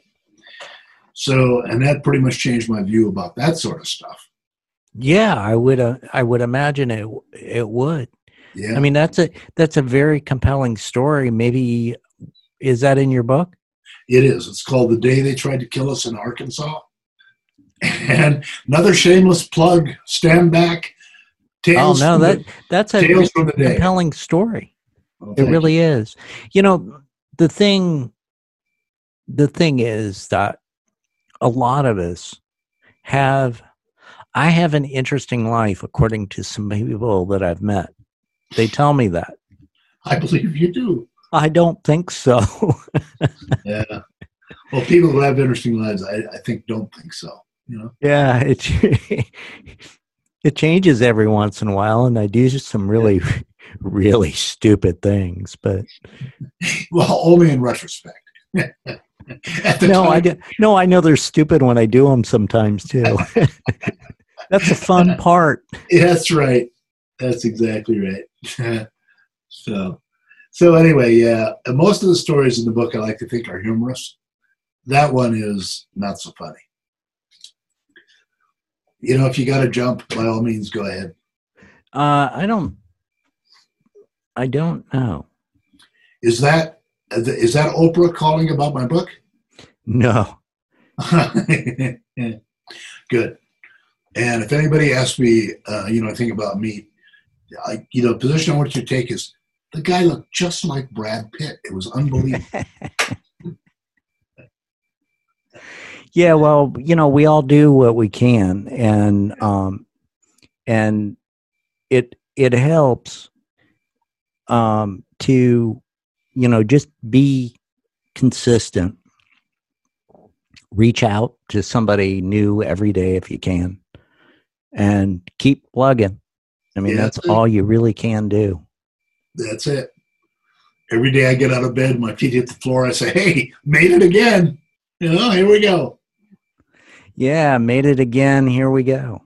So, and that pretty much changed my view about that sort of stuff. Yeah, I would. Uh, I would imagine it. It would. Yeah. I mean, that's a that's a very compelling story. Maybe is that in your book? It is. It's called "The Day They Tried to Kill Us in Arkansas." And another shameless plug. Stand back. Tales oh no, that the, that's a really compelling story. Oh, it really you. is. You know, the thing. The thing is that a lot of us have. I have an interesting life, according to some people that I've met. They tell me that. I believe you do. I don't think so. [LAUGHS] yeah. Well, people who have interesting lives, I, I think, don't think so. You know. Yeah, it [LAUGHS] it changes every once in a while, and I do some really, [LAUGHS] really stupid things. But well, only in retrospect. no, time. I do, no, I know they're stupid when I do them sometimes too. That's the fun part. Yeah, that's right. That's exactly right. [LAUGHS] so, so anyway, yeah, most of the stories in the book I like to think are humorous. That one is not so funny. You know, if you got to jump, by all means, go ahead. Uh, I don't. I don't know. Is that is that Oprah calling about my book? No. [LAUGHS] Good. And if anybody asks me, uh, you know, I think about me, I, you know, the position I want you to take is the guy looked just like Brad Pitt. It was unbelievable. [LAUGHS] yeah, well, you know, we all do what we can, and um, and it it helps um to you know just be consistent reach out to somebody new every day if you can and keep plugging I mean, yeah, that's, that's all you really can do. That's it. Every day I get out of bed, my feet hit the floor. I say, "Hey, made it again!" You know, here we go. Yeah, made it again. Here we go.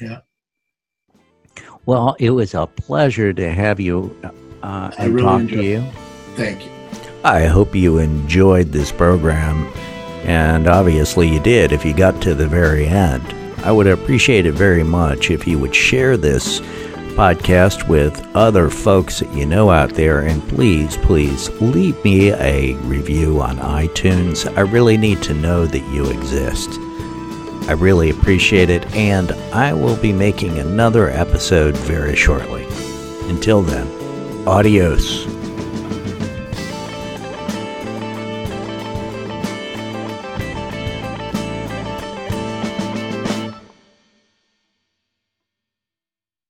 Yeah. Well, it was a pleasure to have you uh, and really talk to you. Thank you. I hope you enjoyed this program, and obviously you did if you got to the very end. I would appreciate it very much if you would share this podcast with other folks that you know out there. And please, please leave me a review on iTunes. I really need to know that you exist. I really appreciate it, and I will be making another episode very shortly. Until then, adios.